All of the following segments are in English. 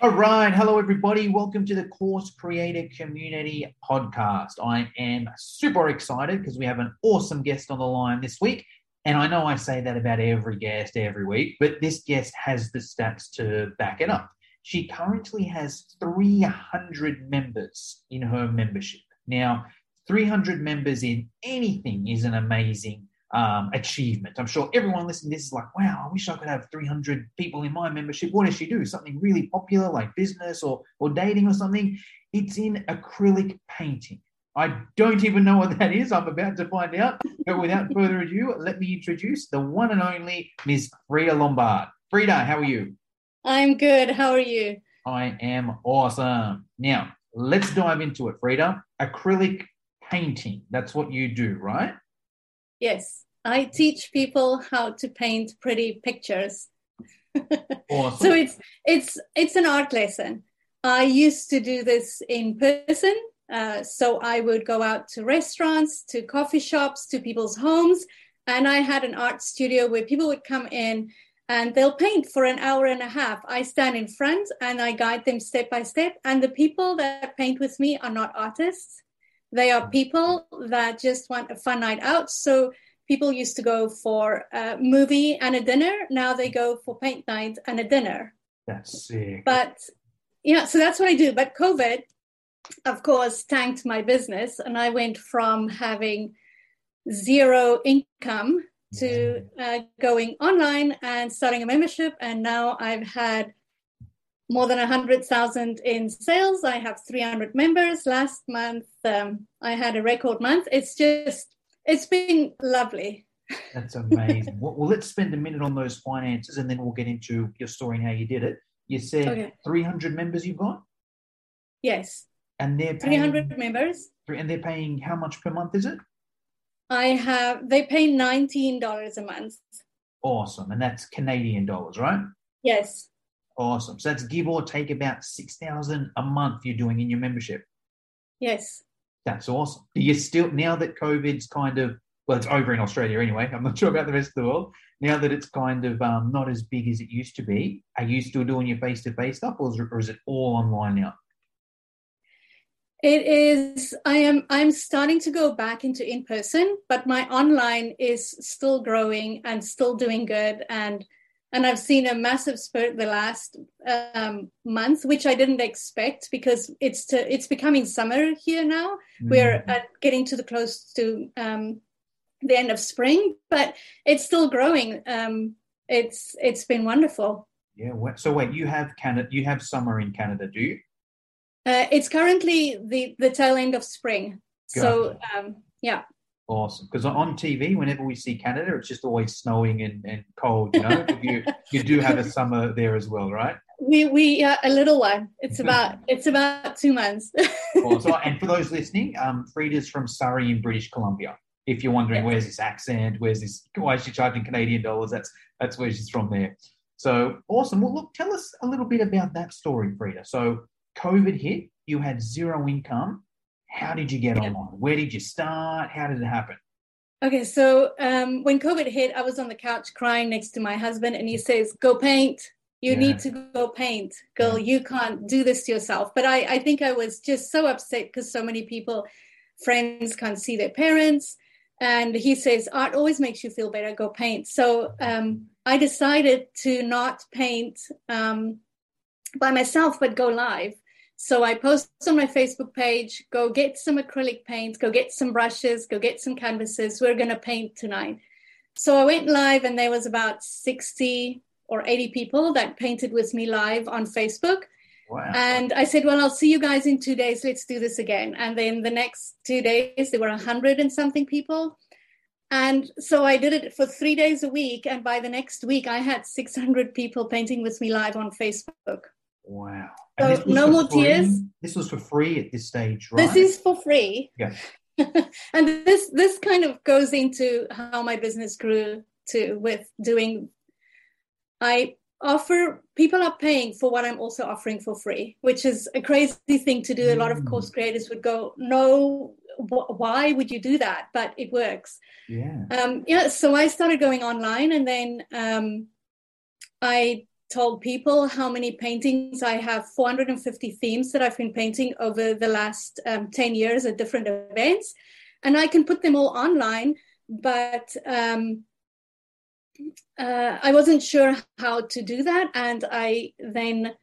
All right. Hello, everybody. Welcome to the Course Creator Community Podcast. I am super excited because we have an awesome guest on the line this week. And I know I say that about every guest every week, but this guest has the stats to back it up. She currently has 300 members in her membership. Now, 300 members in anything is an amazing um, achievement. I'm sure everyone listening to this is like, wow, I wish I could have 300 people in my membership. What does she do? Something really popular like business or, or dating or something? It's in acrylic painting. I don't even know what that is. I'm about to find out. But without further ado, let me introduce the one and only Miss Frida Lombard. Frida, how are you? I'm good. How are you? I am awesome. Now, let's dive into it, Frida. Acrylic painting. That's what you do, right? Yes, I teach people how to paint pretty pictures. Awesome. so it's it's it's an art lesson. I used to do this in person. Uh, so I would go out to restaurants, to coffee shops, to people's homes, and I had an art studio where people would come in and they'll paint for an hour and a half. I stand in front and I guide them step by step. And the people that paint with me are not artists. They are people that just want a fun night out. So people used to go for a movie and a dinner. Now they go for paint night and a dinner. That's sick. But yeah, so that's what I do. But COVID, of course, tanked my business, and I went from having zero income to uh, going online and starting a membership. And now I've had more than 100,000 in sales. I have 300 members. Last month, um, I had a record month. It's just, it's been lovely. That's amazing. well, well, let's spend a minute on those finances and then we'll get into your story and how you did it. You said Okay. 300 members you've got? Yes, And they're paying, 300 members. and they're paying how much per month is it? I have, they pay $19 a month. Awesome. And that's Canadian dollars, right? Yes, Awesome. So that's give or take about 6,000 a month you're doing in your membership. yes. That's awesome. Do you still, now that COVID's kind of, well, it's over in Australia anyway. I'm not sure about the rest of the world. Now that it's kind of um, not as big as it used to be, are you still doing your face to face stuff or is, it, or is it all online now? It is, I am, I'm starting to go back into in person, but my online is still growing and still doing good. And and I've seen a massive spurt the last um, month, which I didn't expect because it's to, it's becoming summer here now. We're Mm. uh, getting to the close to um, the end of spring, but it's still growing. Um, it's it's been wonderful. Yeah. So wait, you have Canada, you have summer in Canada, do you? Uh, it's currently the the tail end of spring, so um, yeah. Awesome. Because on TV, whenever we see Canada, it's just always snowing and, and cold, you know? You, you do have a summer there as well, right? We we uh, a little one. It's about it's about two months. Awesome. And for those listening, um, Frida's from Surrey in British Columbia. If you're wondering where's this accent, where's this, why is she charging Canadian dollars? That's that's where she's from there. So awesome. Well, look, tell us a little bit about that story, Frida. So COVID hit, you had zero income. How did you get Yeah. online? Where did you start? How did it happen? Okay, so um, when COVID hit, I was on the couch crying next to my husband, and he says, "Go paint. You Yeah. need to go paint, girl. You can't do this to yourself." But I, I think I was just so upset because so many people, friends, can't see their parents, and he says, "Art always makes you feel better. Go paint." So um, I decided to not paint um, by myself, but go live. So I post on my Facebook page, go get some acrylic paint, go get some brushes, go get some canvases. We're going to paint tonight. So I went live and there was about 60 or 80 people that painted with me live on Facebook. Wow. And I said, well, I'll see you guys in two days. Let's do this again. And then the next two days, there were 100 and something people. And so I did it for three days a week. And by the next week, I had 600 people painting with me live on Facebook. Wow. So this was no more tears. This was for free at this stage, right? This is for free. Yeah. and this this kind of goes into how my business grew too with doing I offer people are paying for what I'm also offering for free, which is a crazy thing to do. A lot of Mm. course creators would go, "No, wh- why would you do that?" But it works. yeah. Um, yeah, so I started going online, and then um, I told people how many paintings I have 450 themes that I've been painting over the last um, 10 years at different events, and I can put them all online. But um, uh, I wasn't sure how to do that, and I then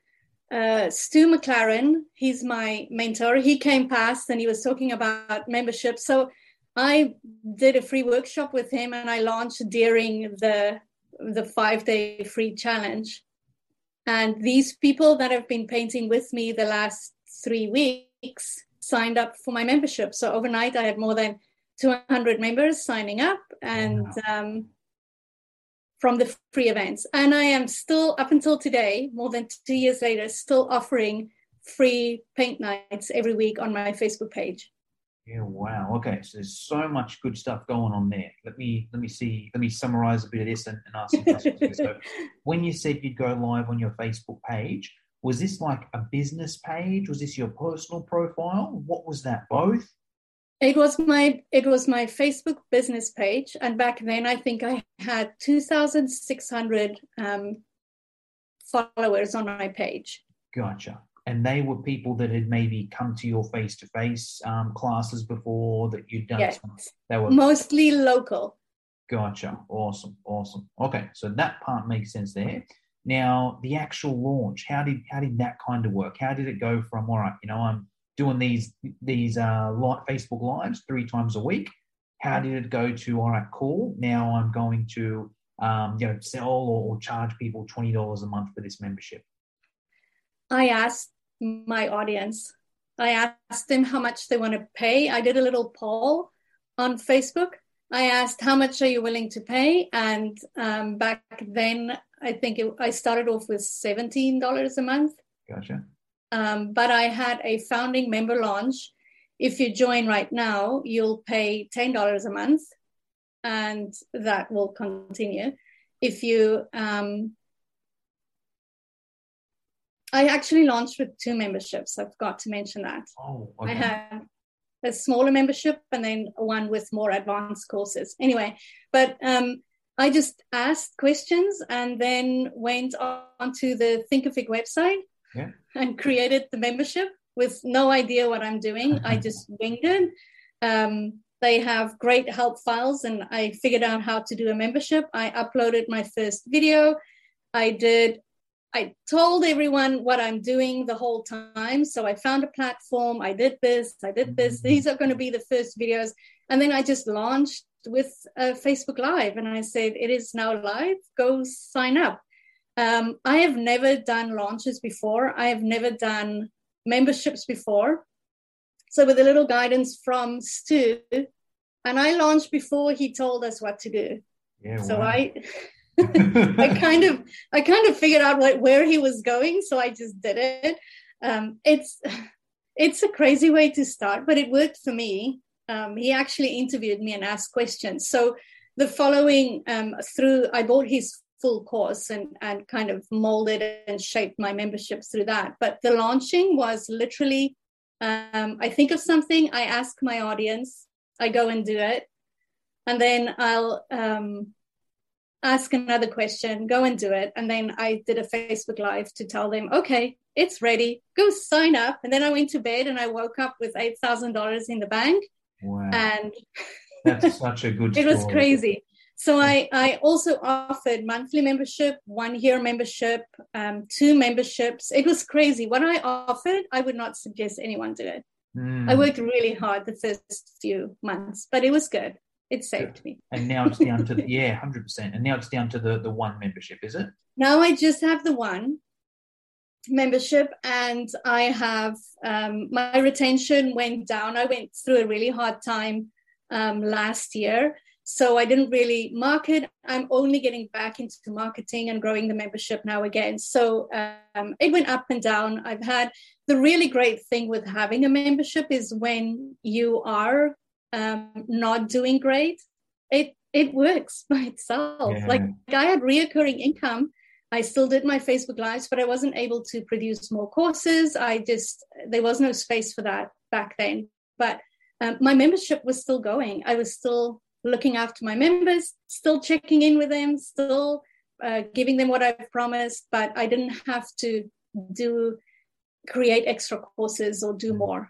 uh, Stu McLaren, he's my mentor. He came past and he was talking about membership. So I did a free workshop with him, and I launched during the the five day free challenge. And these people that have been painting with me the last three weeks signed up for my membership. So overnight, I had more than 200 members signing up, and um, from the free events. And I am still, up until today, more than two years later, still offering free paint nights every week on my Facebook page. Yeah, wow. Okay, so there's so much good stuff going on there. Let me let me see. Let me summarize a bit of this and, and ask some questions. so, when you said you'd go live on your Facebook page, was this like a business page? Was this your personal profile? What was that? Both? It was my it was my Facebook business page, and back then I think I had two thousand six hundred um, followers on my page. Gotcha. And they were people that had maybe come to your face to face classes before that you'd done. Yes. Some, they were Mostly local. Gotcha. Awesome. Awesome. Okay, so that part makes sense there. Now, the actual launch, how did how did that kind of work? How did it go from all right, you know, I'm doing these these uh Facebook lives three times a week. How did it go to all right, cool? Now I'm going to um, you know sell or, or charge people twenty dollars a month for this membership. I asked my audience. I asked them how much they want to pay. I did a little poll on Facebook. I asked how much are you willing to pay, and um, back then I think it, I started off with seventeen dollars a month. Gotcha. Um, but I had a founding member launch. If you join right now, you'll pay ten dollars a month, and that will continue. If you um, I actually launched with two memberships. I forgot to mention that. Oh, I okay. had a smaller membership and then one with more advanced courses. Anyway, but um, I just asked questions and then went on to the Thinkific website Yeah. and created the membership with no idea what I'm doing. I just winged it. Um, they have great help files and I figured out how to do a membership. I uploaded my first video. I did I told everyone what I'm doing the whole time. So I found a platform, I did this, I did this. These are going to be the first videos. And then I just launched with uh, Facebook Live and I said, It is now live, go sign up. Um, I have never done launches before, I have never done memberships before. So, with a little guidance from Stu, and I launched before he told us what to do. Yeah. So wow. I I kind of I kind of figured out what, where he was going, so I just did it. Um, it's it's a crazy way to start, but it worked for me. Um, he actually interviewed me and asked questions. So the following um, through, I bought his full course and and kind of molded and shaped my membership through that. But the launching was literally, um, I think of something, I ask my audience, I go and do it, and then I'll. Um, ask another question, go and do it. And then I did a Facebook Live to tell them, okay, it's ready, go sign up. And then I went to bed and I woke up with $8,000 in the bank. wow. And That's such a good it was crazy. So I, I also offered monthly membership, one year membership, um, two memberships. It was crazy. What I offered, I would not suggest anyone do it. Mm. I worked really hard the first few months, but it was good. It saved me. And now it's down to the, yeah, hundred percent. And now it's down to the the one membership, is it? Now I just have the one membership, and I have um, my retention went down. I went through a really hard time um, last year, So I didn't really market. I'm only getting back into marketing and growing the membership now again. So um, it went up and down. I've had the really great thing with having a membership is when you are um, not doing great, it it works by itself. Yeah. Like I had reoccurring income. I still did my Facebook lives, but I wasn't able to produce more courses. I just there was no space for that back then. But um, my membership was still going. I was still looking after my members, still checking in with them, still uh, giving them what I've promised, but I didn't have to do create extra courses or do more.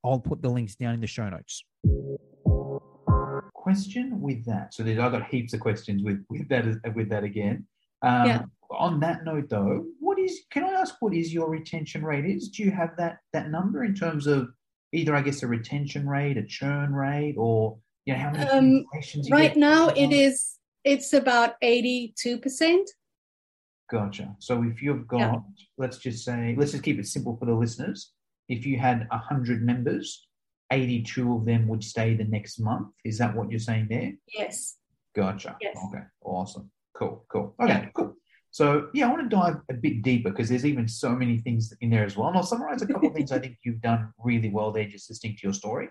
I'll put the links down in the show notes. Question with that. So I've got heaps of questions with with that with that again. Um, yeah. On that note, though, what is? Can I ask what is your retention rate? Is do you have that that number in terms of either I guess a retention rate, a churn rate, or you know how many um, right now it is it's about eighty two percent. Gotcha. So if you've got, yeah. let's just say, let's just keep it simple for the listeners if you had 100 members, 82 of them would stay the next month. Is that what you're saying there? Yes. Gotcha. Yes. Okay. Awesome. Cool. Cool. Okay. Yeah. Cool. So yeah, I want to dive a bit deeper because there's even so many things in there as well. And I'll summarize a couple of things I think you've done really well there, just listening to your story.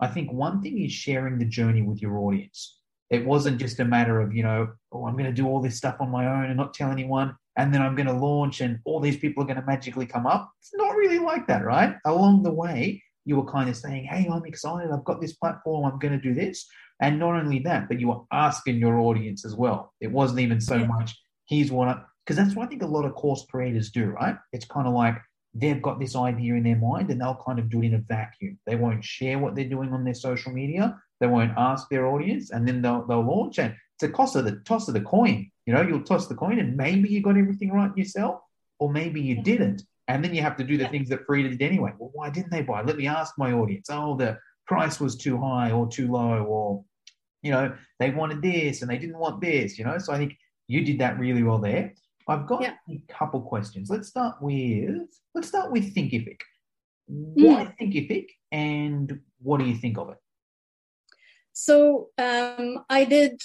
I think one thing is sharing the journey with your audience. It wasn't just a matter of, you know, oh, I'm going to do all this stuff on my own and not tell anyone and then I'm going to launch and all these people are going to magically come up. It's not really like that, right? Along the way, you were kind of saying, Hey, I'm excited. I've got this platform. I'm going to do this. And not only that, but you were asking your audience as well. It wasn't even so much, here's what I, because that's what I think a lot of course creators do, right? It's kind of like they've got this idea in their mind and they'll kind of do it in a vacuum. They won't share what they're doing on their social media. They won't ask their audience and then they'll, they'll launch. And it's a cost of the toss of the coin. You know, you'll toss the coin and maybe you got everything right yourself, or maybe you didn't. And then you have to do the yeah. things that Frida did anyway. Well, why didn't they buy? Let me ask my audience. Oh, the price was too high or too low, or you know, they wanted this and they didn't want this, you know. So I think you did that really well there. I've got yeah. a couple questions. Let's start with let's start with Thinkific. Why mm. Thinkific and what do you think of it? So um, I did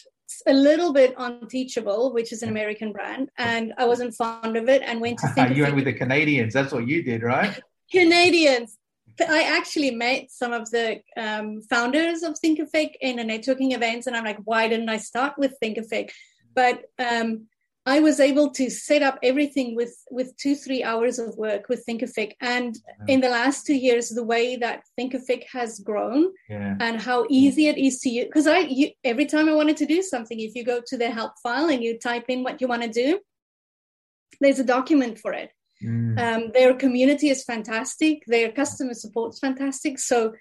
a little bit on Teachable, which is an American brand, and I wasn't fond of it and went to think You went with the Canadians. That's what you did, right? Canadians. I actually met some of the um, founders of Thinkific in a networking events, and I'm like, why didn't I start with Thinkific? But um, I was able to set up everything with with two three hours of work with Thinkific, and yeah. in the last two years, the way that Thinkific has grown yeah. and how easy it is to use. Because I you, every time I wanted to do something, if you go to the help file and you type in what you want to do, there's a document for it. Mm. Um, their community is fantastic. Their customer support is fantastic. So,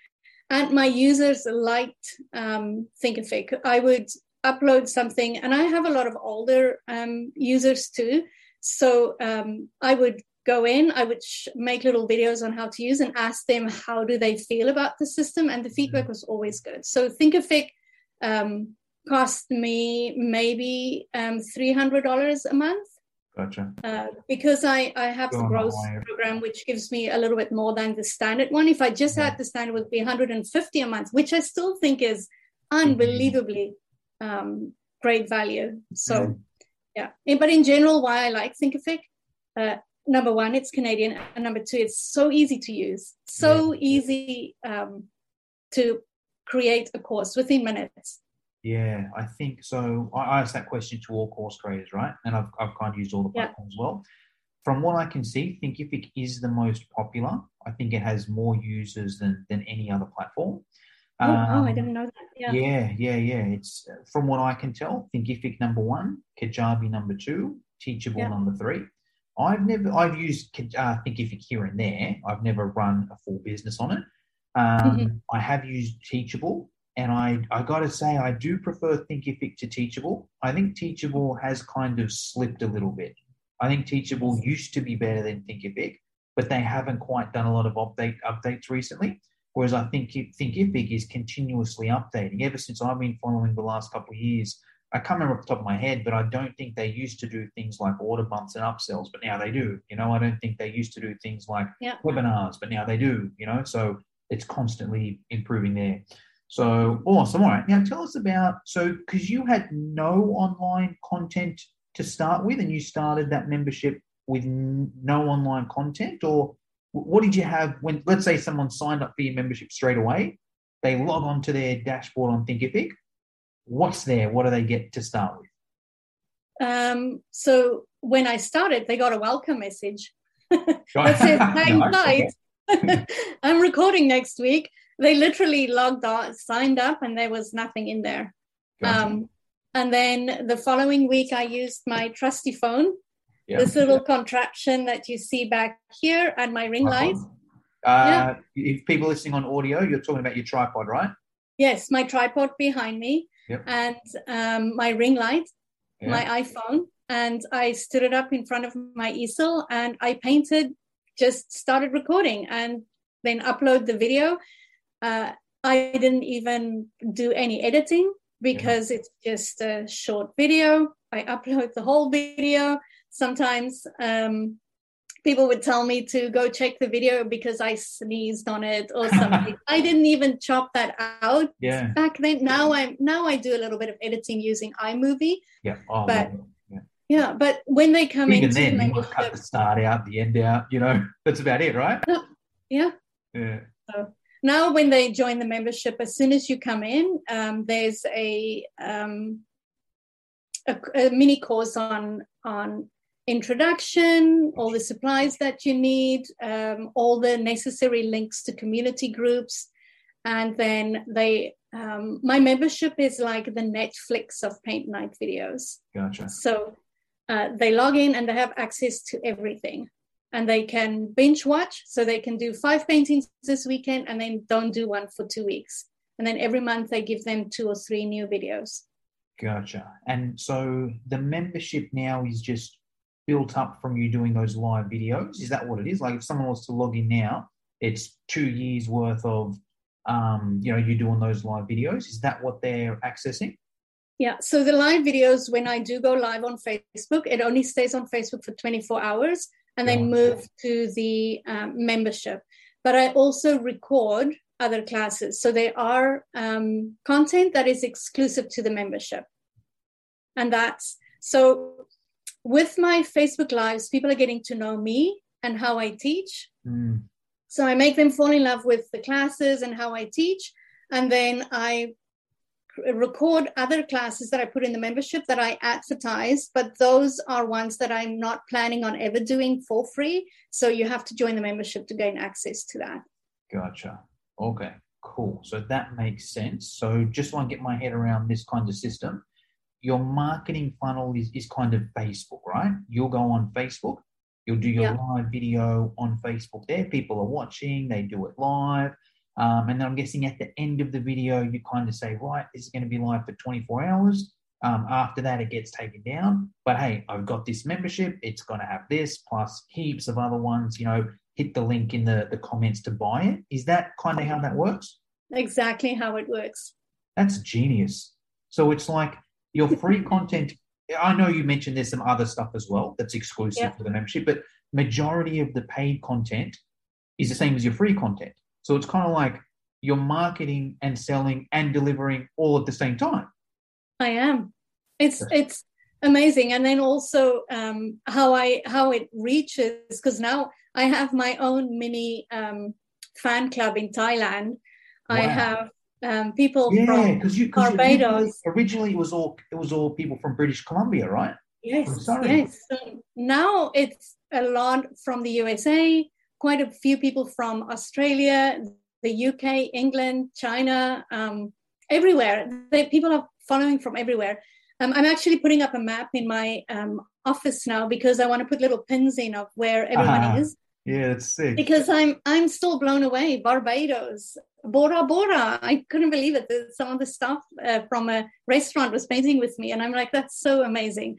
and my users liked um, Thinkific. I would upload something, and I have a lot of older um, users too. So um, I would go in, I would sh- make little videos on how to use and ask them how do they feel about the system, and the feedback was always good. So Thinkific um, cost me maybe um, three hundred dollars a month. Gotcha. Uh, because I, I have the growth program, which gives me a little bit more than the standard one. If I just yeah. had the standard, would be 150 a month, which I still think is unbelievably um, great value. So, mm. yeah. But in general, why I like Thinkific, uh, number one, it's Canadian, and number two, it's so easy to use, so yeah. easy um, to create a course within minutes. Yeah, I think so. I asked that question to all course creators, right? And I've, I've kind of used all the platforms yeah. well. From what I can see, Thinkific is the most popular. I think it has more users than, than any other platform. Oh, um, oh, I didn't know that. Yeah. yeah, yeah, yeah. It's from what I can tell, Thinkific number one, Kajabi number two, Teachable yeah. number three. I've never, I've used uh, Thinkific here and there. I've never run a full business on it. Um, mm-hmm. I have used Teachable. and I, I got to say, I do prefer Thinkific to Teachable. I think Teachable has kind of slipped a little bit. I think Teachable used to be better than Thinkific, but they haven't quite done a lot of update updates recently. Whereas I think Thinkific is continuously updating. Ever since I've been following the last couple of years, I can't remember off the top of my head, but I don't think they used to do things like order bumps and upsells, but now they do. You know, I don't think they used to do things like yeah. webinars, but now they do. You know, so it's constantly improving there. So awesome. All right. Now tell us about so because you had no online content to start with, and you started that membership with no online content, or what did you have when let's say someone signed up for your membership straight away, they log on to their dashboard on Thinkific. What's there? What do they get to start with? Um, so when I started, they got a welcome message that said, "Hang tight, I'm recording next week." They literally logged on, signed up, and there was nothing in there. Um, and then the following week, I used my trusty phone yeah. this little yeah. contraption that you see back here and my ring light. Uh, yeah. If people listening on audio, you're talking about your tripod, right? Yes, my tripod behind me yep. and um, my ring light, my iPhone. And I stood it up in front of my easel and I painted, just started recording and then upload the video. Uh, I didn't even do any editing because it's just a short video. I upload the whole video sometimes um, people would tell me to go check the video because I sneezed on it or something. I didn't even chop that out yeah. back then. Now I'm now I do a little bit of editing using iMovie. Yeah. Oh, but yeah. yeah. but when they come into then, the you cut the start out, the end out. You know, that's about it, right? yeah. Yeah. So now, when they join the membership, as soon as you come in, um, there's a, um, a, a mini course on on introduction, all the supplies that you need, um, all the necessary links to community groups. And then they, um, my membership is like the Netflix of Paint Night videos. Gotcha. So uh, they log in and they have access to everything. And they can binge watch. So they can do five paintings this weekend and then don't do one for two weeks. And then every month they give them two or three new videos. Gotcha. And so the membership now is just built up from you doing those live videos? Is that what it is? Like if someone was to log in now, it's two years worth of um, you know, you doing those live videos. Is that what they're accessing? Yeah. So the live videos, when I do go live on Facebook, it only stays on Facebook for 24 hours and then move to the um, membership. But I also record other classes. So there are um, content that is exclusive to the membership. And that's so with my Facebook Lives, people are getting to know me and how I teach. Mm. So I make them fall in love with the classes and how I teach. And then I record other classes that I put in the membership that I advertise, but those are ones that I'm not planning on ever doing for free. So you have to join the membership to gain access to that. Gotcha. Okay, cool. So that makes sense. So just want to get my head around this kind of system your marketing funnel is, is kind of Facebook, right? You'll go on Facebook, you'll do your yeah. live video on Facebook there. People are watching, they do it live. Um, and then I'm guessing at the end of the video, you kind of say, right, this is going to be live for 24 hours. Um, after that, it gets taken down. But hey, I've got this membership. It's going to have this plus heaps of other ones. You know, hit the link in the, the comments to buy it. Is that kind of how that works? Exactly how it works. That's genius. So it's like your free content i know you mentioned there's some other stuff as well that's exclusive yeah. for the membership but majority of the paid content is the same as your free content. So it's kind of like you're marketing and selling and delivering all at the same time. I am. It's it's amazing. And then also um, how i how it reaches because now i have my own mini um, fan club in thailand. Wow. i have um, people yeah, from cause you, cause Barbados. Originally, originally, it was all it was all people from British Columbia, right? Yes, yes. So now it's a lot from the USA, quite a few people from Australia, the UK, England, China, um, everywhere. The people are following from everywhere. Um, I'm actually putting up a map in my um, office now because I want to put little pins in of where everyone uh-huh. is. Yeah, it's sick. Because I'm I'm still blown away. Barbados, Bora Bora. I couldn't believe it. Some of the staff uh, from a restaurant was painting with me, and I'm like, that's so amazing.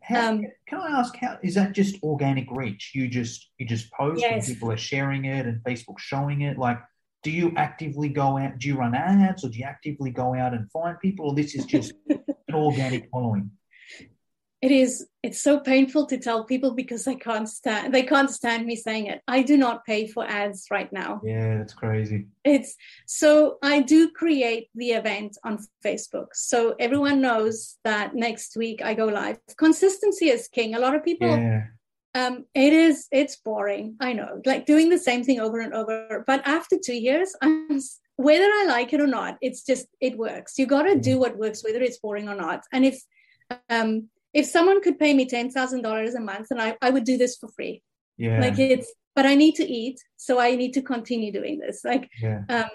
How, um, can I ask how is that just organic reach? You just you just post yes. and people are sharing it and Facebook showing it. Like, do you actively go out? Do you run ads or do you actively go out and find people, or this is just an organic following? it is it's so painful to tell people because they can't stand they can't stand me saying it. I do not pay for ads right now. Yeah that's crazy. It's so i do create the event on facebook. So everyone knows that next week i go live. Consistency is king. A lot of people yeah. um it is it's boring. I know like doing the same thing over and over. But after two years i'm whether i like it or not it's just it works. You got to do what works whether it's boring or not. And if um if someone could pay me ten thousand dollars a month, and I, I would do this for free. Yeah. Like it's, but I need to eat, so I need to continue doing this. Like, yeah. um,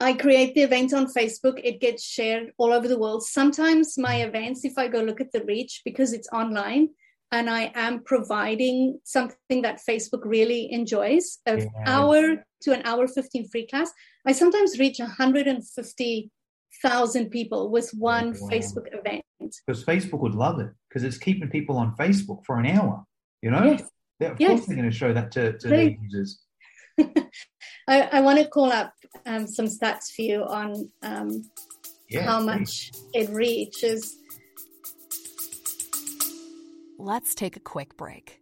I create the event on Facebook. It gets shared all over the world. Sometimes my events, if I go look at the reach, because it's online and I am providing something that Facebook really enjoys, an yeah. hour to an hour 15 free class, I sometimes reach 150 thousand people with one wow. Facebook event. Because Facebook would love it because it's keeping people on Facebook for an hour. You know, yes. yeah, of yes. course they're going to show that to, to their users. I, I, want to call up um, some stats for you on um, yeah, how please. much it reaches. Let's take a quick break.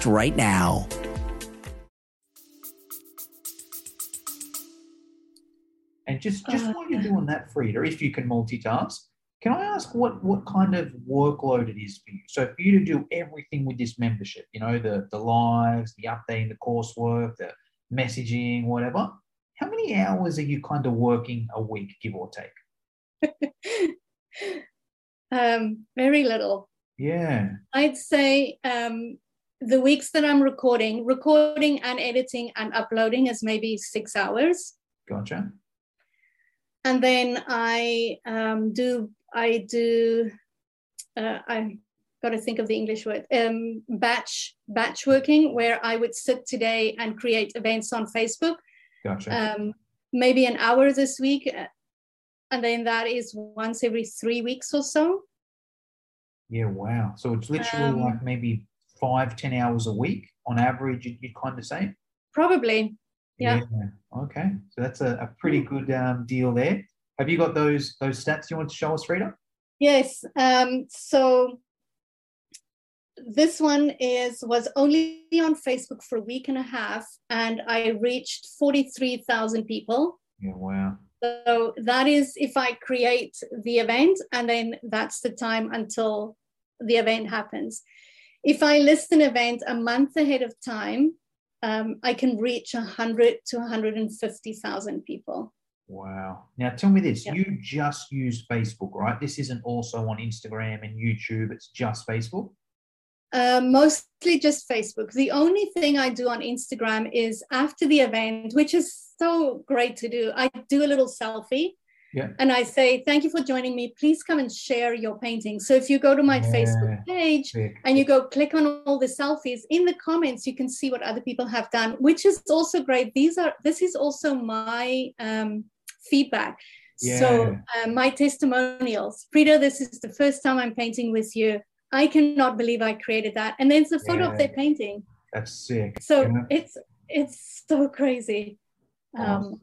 right now now. And just just uh, while you're doing that, Frida, if you can multitask, can I ask what what kind of workload it is for you? So for you to do everything with this membership, you know, the the lives, the updating, the coursework, the messaging, whatever. How many hours are you kind of working a week, give or take? um, very little. Yeah. I'd say um, the weeks that I'm recording, recording and editing and uploading is maybe six hours. Gotcha. And then I um, do I do uh, I got to think of the English word um, batch batch working where I would sit today and create events on Facebook. Gotcha. Um, maybe an hour this week, and then that is once every three weeks or so. Yeah, wow. So it's literally um, like maybe five, ten hours a week on average, you'd, you'd kind of say? Probably. Yeah. yeah. Okay. So that's a, a pretty good um, deal there. Have you got those those stats you want to show us, Frida? Yes. Um, so this one is was only on Facebook for a week and a half, and I reached forty three thousand people. Yeah. Wow. So that is if I create the event, and then that's the time until the event happens if I list an event a month ahead of time, um, I can reach 100 to 150,000 people. Wow. Now tell me this yep. you just use Facebook, right? This isn't also on Instagram and YouTube, it's just Facebook? Uh, mostly just Facebook. The only thing I do on Instagram is after the event, which is so great to do, I do a little selfie yeah. And I say, thank you for joining me. Please come and share your painting. So if you go to my yeah. Facebook page and you go click on all the selfies, in the comments you can see what other people have done, which is also great. These are this is also my um, feedback. Yeah. So uh, my testimonials. Frida, this is the first time I'm painting with you. I cannot believe I created that. And then it's a photo yeah. of their painting. That's sick. So it's it's so crazy. Um,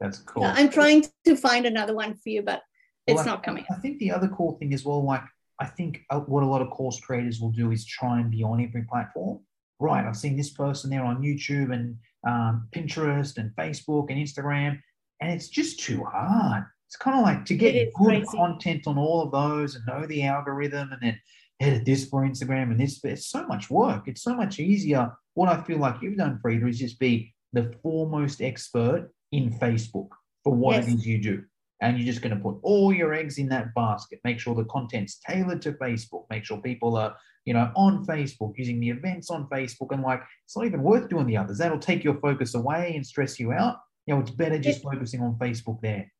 that's cool. I'm trying to find another one for you, but it's well, not coming. I think the other cool thing as well, like I think uh, what a lot of course creators will do is try and be on every platform. Right, I've seen this person there on YouTube and um, Pinterest and Facebook and Instagram, and it's just too hard. It's kind of like to get good crazy. content on all of those and know the algorithm and then edit this for Instagram and this. It's so much work. It's so much easier. What I feel like you've done, Frida, is just be the foremost expert in Facebook for what yes. it is you do. And you're just going to put all your eggs in that basket. Make sure the content's tailored to Facebook. Make sure people are, you know, on Facebook, using the events on Facebook. And like, it's not even worth doing the others. That'll take your focus away and stress you out. You know, it's better just focusing on Facebook there.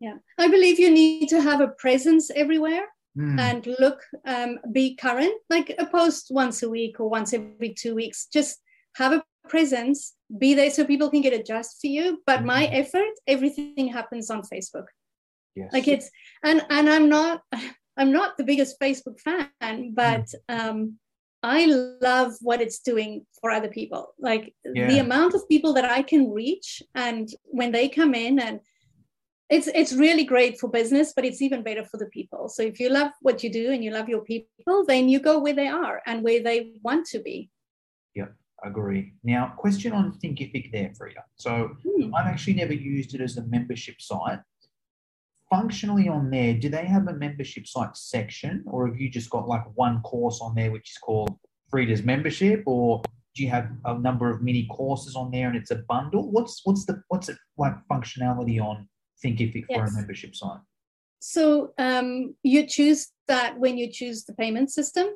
Yeah. I believe you need to have a presence everywhere. Mm. and look um, be current like a post once a week or once every two weeks just have a presence be there so people can get adjust for you but mm-hmm. my effort everything happens on facebook yes. like it's and and i'm not i'm not the biggest facebook fan but mm. um i love what it's doing for other people like yeah. the amount of people that i can reach and when they come in and it's it's really great for business but it's even better for the people so if you love what you do and you love your people then you go where they are and where they want to be agree. Now, question on Thinkific there, Frida. So hmm. I've actually never used it as a membership site. Functionally on there, do they have a membership site section, or have you just got like one course on there which is called Frida's membership, or do you have a number of mini courses on there and it's a bundle? What's what's the what's it like functionality on Thinkific yes. for a membership site? So um, you choose that when you choose the payment system,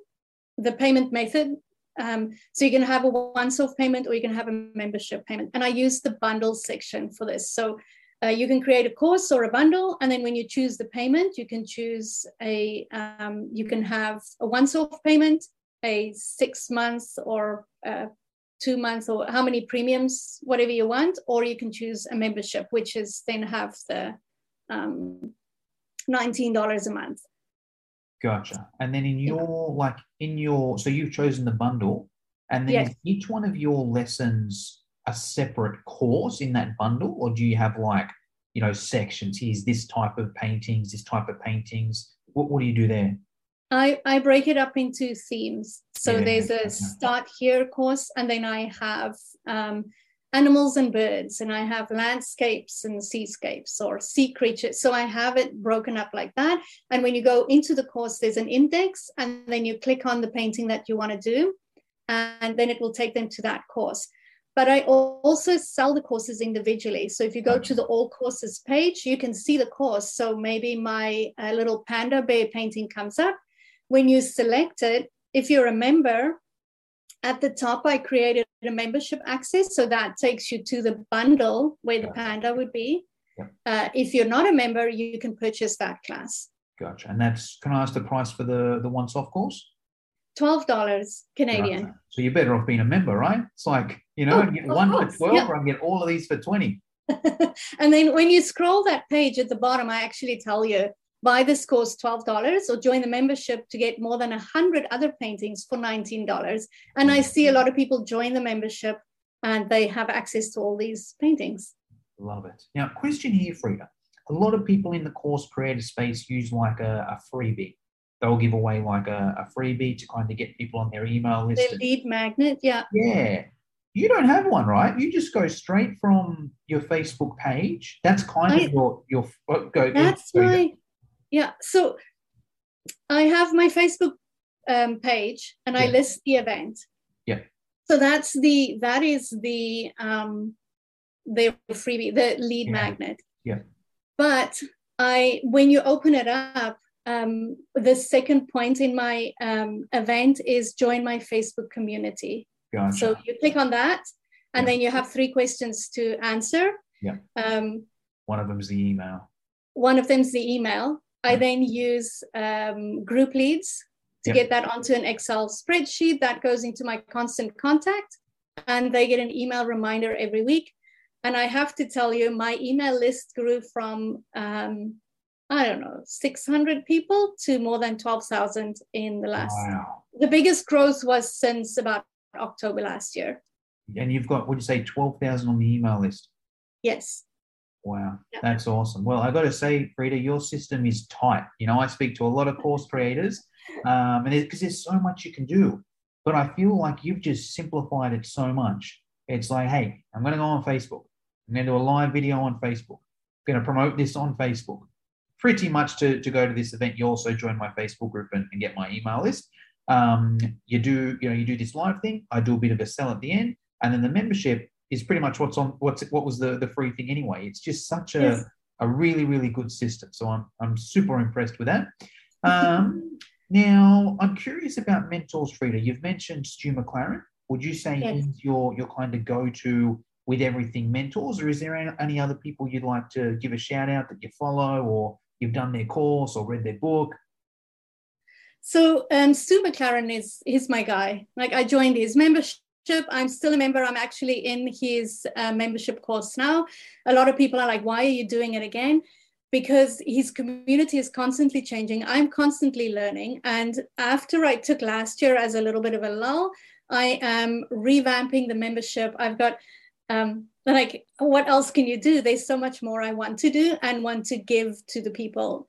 the payment method um, so you can have a once-off payment or you can have a membership payment. And I use the bundle section for this. So uh, you can create a course or a bundle, and then when you choose the payment, you can choose a um, you can have a once-off payment, a six months or uh, two months or how many premiums, whatever you want, or you can choose a membership, which is then have the um, $19 a month. Gotcha. And then in your like in your so you've chosen the bundle, and then yes. each one of your lessons a separate course in that bundle, or do you have like you know sections? Here's this type of paintings, this type of paintings. What what do you do there? I, I break it up into themes. So yeah, there's a start here course, and then I have um, animals and birds and i have landscapes and seascapes or sea creatures. So i have it broken up like that. And when you go into the course there's an index and then you click on the painting that you want to do and then it will take them to that course. But i also sell the courses individually. So if you go to the all courses page you can see the course. So maybe my uh, little panda bear painting comes up. When you select it if you're a member at the top, I created a membership access. So that takes you to the bundle where the Panda would be. Yeah. Uh, if you're not a member, you can purchase that class. Gotcha. And that's, can I ask the price for the, the one soft course? $12 Canadian. So you're better off being a member, right? It's like, you know, oh, get one course. for 12 yeah. or I get all of these for 20. and then when you scroll that page at the bottom, I actually tell you buy this course $12 or join the membership to get more than 100 other paintings for $19 and i see a lot of people join the membership and they have access to all these paintings. Love it. Now question here frida. A lot of people in the course creator space use like a, a freebie. They'll give away like a, a, freebie to kind of get people on their email list their lead magnet yeah. Yeah. You don't have one, right? You just go straight from your Facebook page. That's kind I, of your your oh, go. That's my yeah so i have my facebook um, page and yeah. i list the event. Yeah. So that's the that is the um the freebie the lead yeah. magnet. Yeah. But i when you open it up um, the second point in my um, event is join my facebook community. Gotcha. so you click on that and yeah. then you have three questions to answer. Yeah. Um, one of them is the email. one of them is the email I then use um, group leads to yep. get that onto an Excel spreadsheet that goes into my constant contact, and they get an email reminder every week. And I have to tell you, my email list grew from um, I don't know 600 people to more than 12,000 in the last. Wow. The biggest growth was since about October last year. And you've got, would you say, 12,000 on the email list? Yes. Wow, yeah. that's awesome. Well, I got to say, Frida, your system is tight. You know, I speak to a lot of course creators, um, and because there's so much you can do, but I feel like you've just simplified it so much. It's like, hey, I'm going to go on Facebook. I'm going to do a live video on Facebook. I'm going to promote this on Facebook. Pretty much to, to go to this event, you also join my Facebook group and, and get my email list. Um, you do, you know, you do this live thing. I do a bit of a sell at the end, and then the membership is pretty much what's on what's what was the the free thing anyway. It's just such a Yes. a really really good system. So I'm I'm super impressed with that. Um, now I'm curious about mentors, Frida. You've mentioned Stu McLaren. Would you say Yes. he's your your kind of go to with everything mentors, or is there any, other people you'd like to give a shout out that you follow, or you've done their course or read their book? So um, Stu McLaren is he's my guy. Like I joined his membership. I'm still a member. I'm actually in his uh, membership course now. A lot of people are like, "Why are you doing it again?" Because his community is constantly changing. I'm constantly learning. And after I took last year as a little bit of a lull, I am revamping the membership. I've got um, like, what else can you do? There's so much more I want to do and want to give to the people.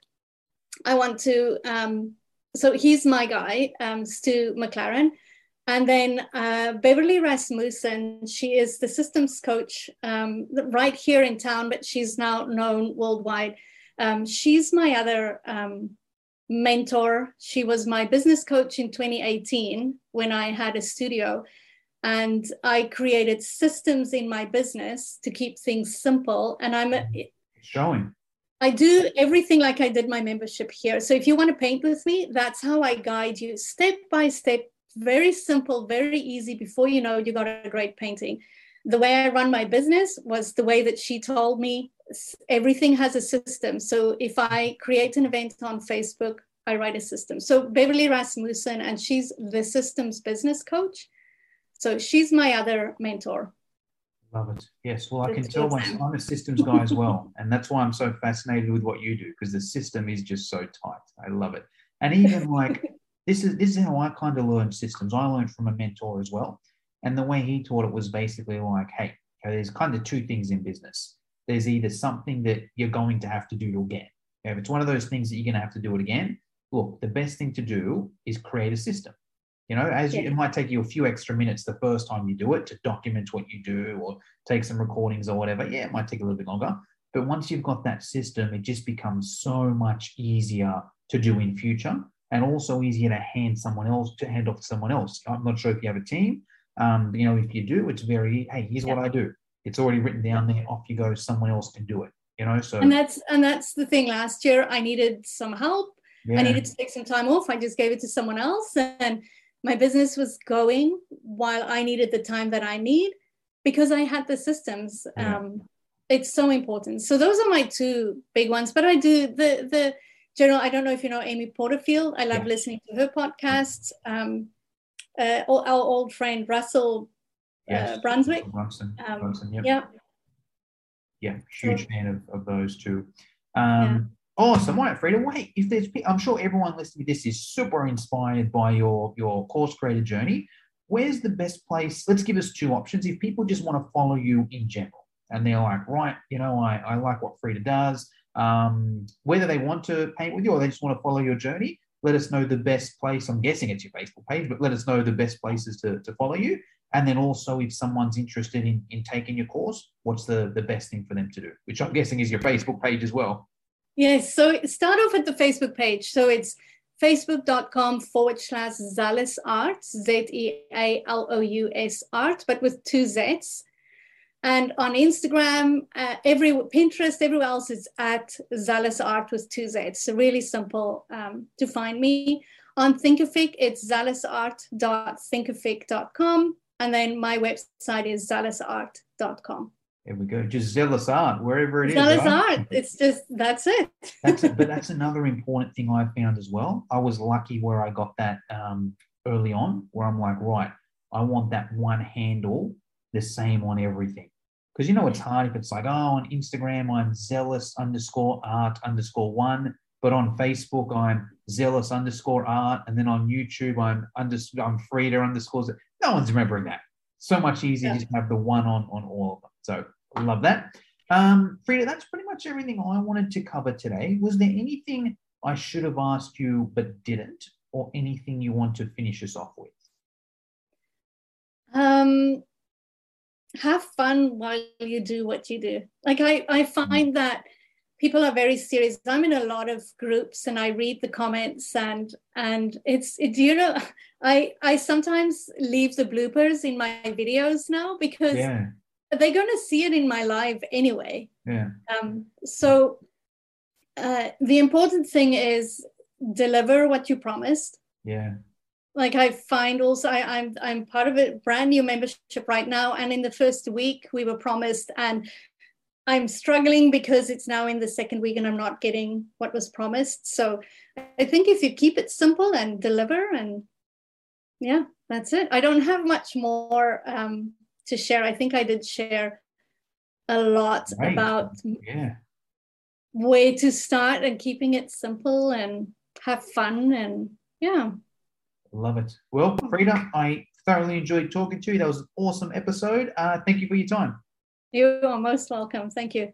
I want to um, so he's my guy, um, Stu McLaren. And then uh, Beverly Rasmussen, she is the systems coach um, right here in town, but she's now known worldwide. Um, she's my other um, mentor. She was my business coach in 2018 when I had a studio. And I created systems in my business to keep things simple. And I'm It's showing. I do everything like I did my membership here. So if you want to paint with me, that's how I guide you step by step. Very simple, very easy. Before you know, you got a great painting. The way I run my business was the way that she told me. Everything has a system. So if I create an event on Facebook, I write a system. So Beverly Rasmussen, and she's the systems business coach. So she's my other mentor. Love it. Yes. Well, I can tell my, I'm a systems guy as well. And that's why I'm so fascinated with what you do because the system is just so tight. I love it. And even like this is this is how I kind of learned systems. I learned from a mentor as well. And the way he taught it was basically like, hey, there's kind of two things in business. There's either something that you're going to have to do again. If it's one of those things that you're going to have to do it again, look, the best thing to do is create a system. You know, as you, it might take you a few extra minutes the first time you do it to document what you do or take some recordings or whatever. Yeah, it might take a little bit longer. But once you've got that system, it just becomes so much easier to do in future and also easier to hand someone else to hand off to someone else. I'm not sure if you have a team. Um, you know, if you do, it's very, hey, here's what I do. It's already written down there. Off you go. Someone else can do it. You know, so And that's and that's the thing. Last year I needed some help. yeah, I needed to take some time off. I just gave it to someone else, and my business was going while I needed the time that I need because I had the systems. Yeah. Um, it's so important. So those are my two big ones. But I do the the general. I don't know if you know Amy Porterfield. I love Yeah. listening to her podcasts. Um, uh, our our old friend Russell yes, uh, Brunswick. Brunson, Um, Brunson, yep. Yeah, yeah, huge fan of, of those two. Um, Awesome. All right, Frida. Wait, if there's, I'm sure everyone listening to this is super inspired by your your course creator journey. Where's the best place? Let's give us two options. If people just want to follow you in general, and they're like, right, you know, I, I like what Frida does. Um, whether they want to paint with you or they just want to follow your journey, let us know the best place. I'm guessing it's your Facebook page, but let us know the best places to, to follow you. And then also, if someone's interested in, in taking your course, what's the, the best thing for them to do? Which I'm guessing is your Facebook page as well. Yes. So start off at the Facebook page. So it's facebook.com forward slash Zalous Art, Z E A L O U S Art, but with two Z's. And on Instagram, uh, every Pinterest, everywhere else is at Zalous Art with two Z's. So really simple um, to find me. On Thinkific, it's zalousart.thinkific.com. And then my website is zalousart.com. There we go. Just zealous art, wherever it is. Zalous right? Art. It's just, that's it. That's but that's another important thing I found as well. I was lucky where I got that um, early on, where I'm like, right, I want that one handle the same on everything. Because you know it's hard if it's like, oh, on Instagram I'm zealous underscore art underscore one, but on Facebook I'm zealous underscore art, and then on YouTube I'm under I'm Frida underscores. No one's remembering that. So much easier Yeah. just have the one on on all of them. So love that. Um, Frida, that's pretty much everything I wanted to cover today. Was there anything I should have asked you but didn't, or anything you want to finish us off with? um have fun while you do what you do like i i find that people are very serious. I'm in a lot of groups and I read the comments and and it's it, you know I I sometimes leave the bloopers in my videos now because yeah. they're going to see it in my live anyway. Yeah. Um. So uh, the important thing is deliver what you promised. Yeah. Like I find also I, I'm I'm part of a brand new membership right now, and in the first week we were promised, and I'm struggling because it's now in the second week and I'm not getting what was promised. So I think if you keep it simple and deliver, and yeah, that's it. I don't have much more um, to share. I think I did share a lot right. about yeah. way to start and keeping it simple and have fun and yeah. Love it. Well, Frida, I thoroughly enjoyed talking to you. That was an awesome episode. Uh, thank you for your time. You are most welcome. Thank you.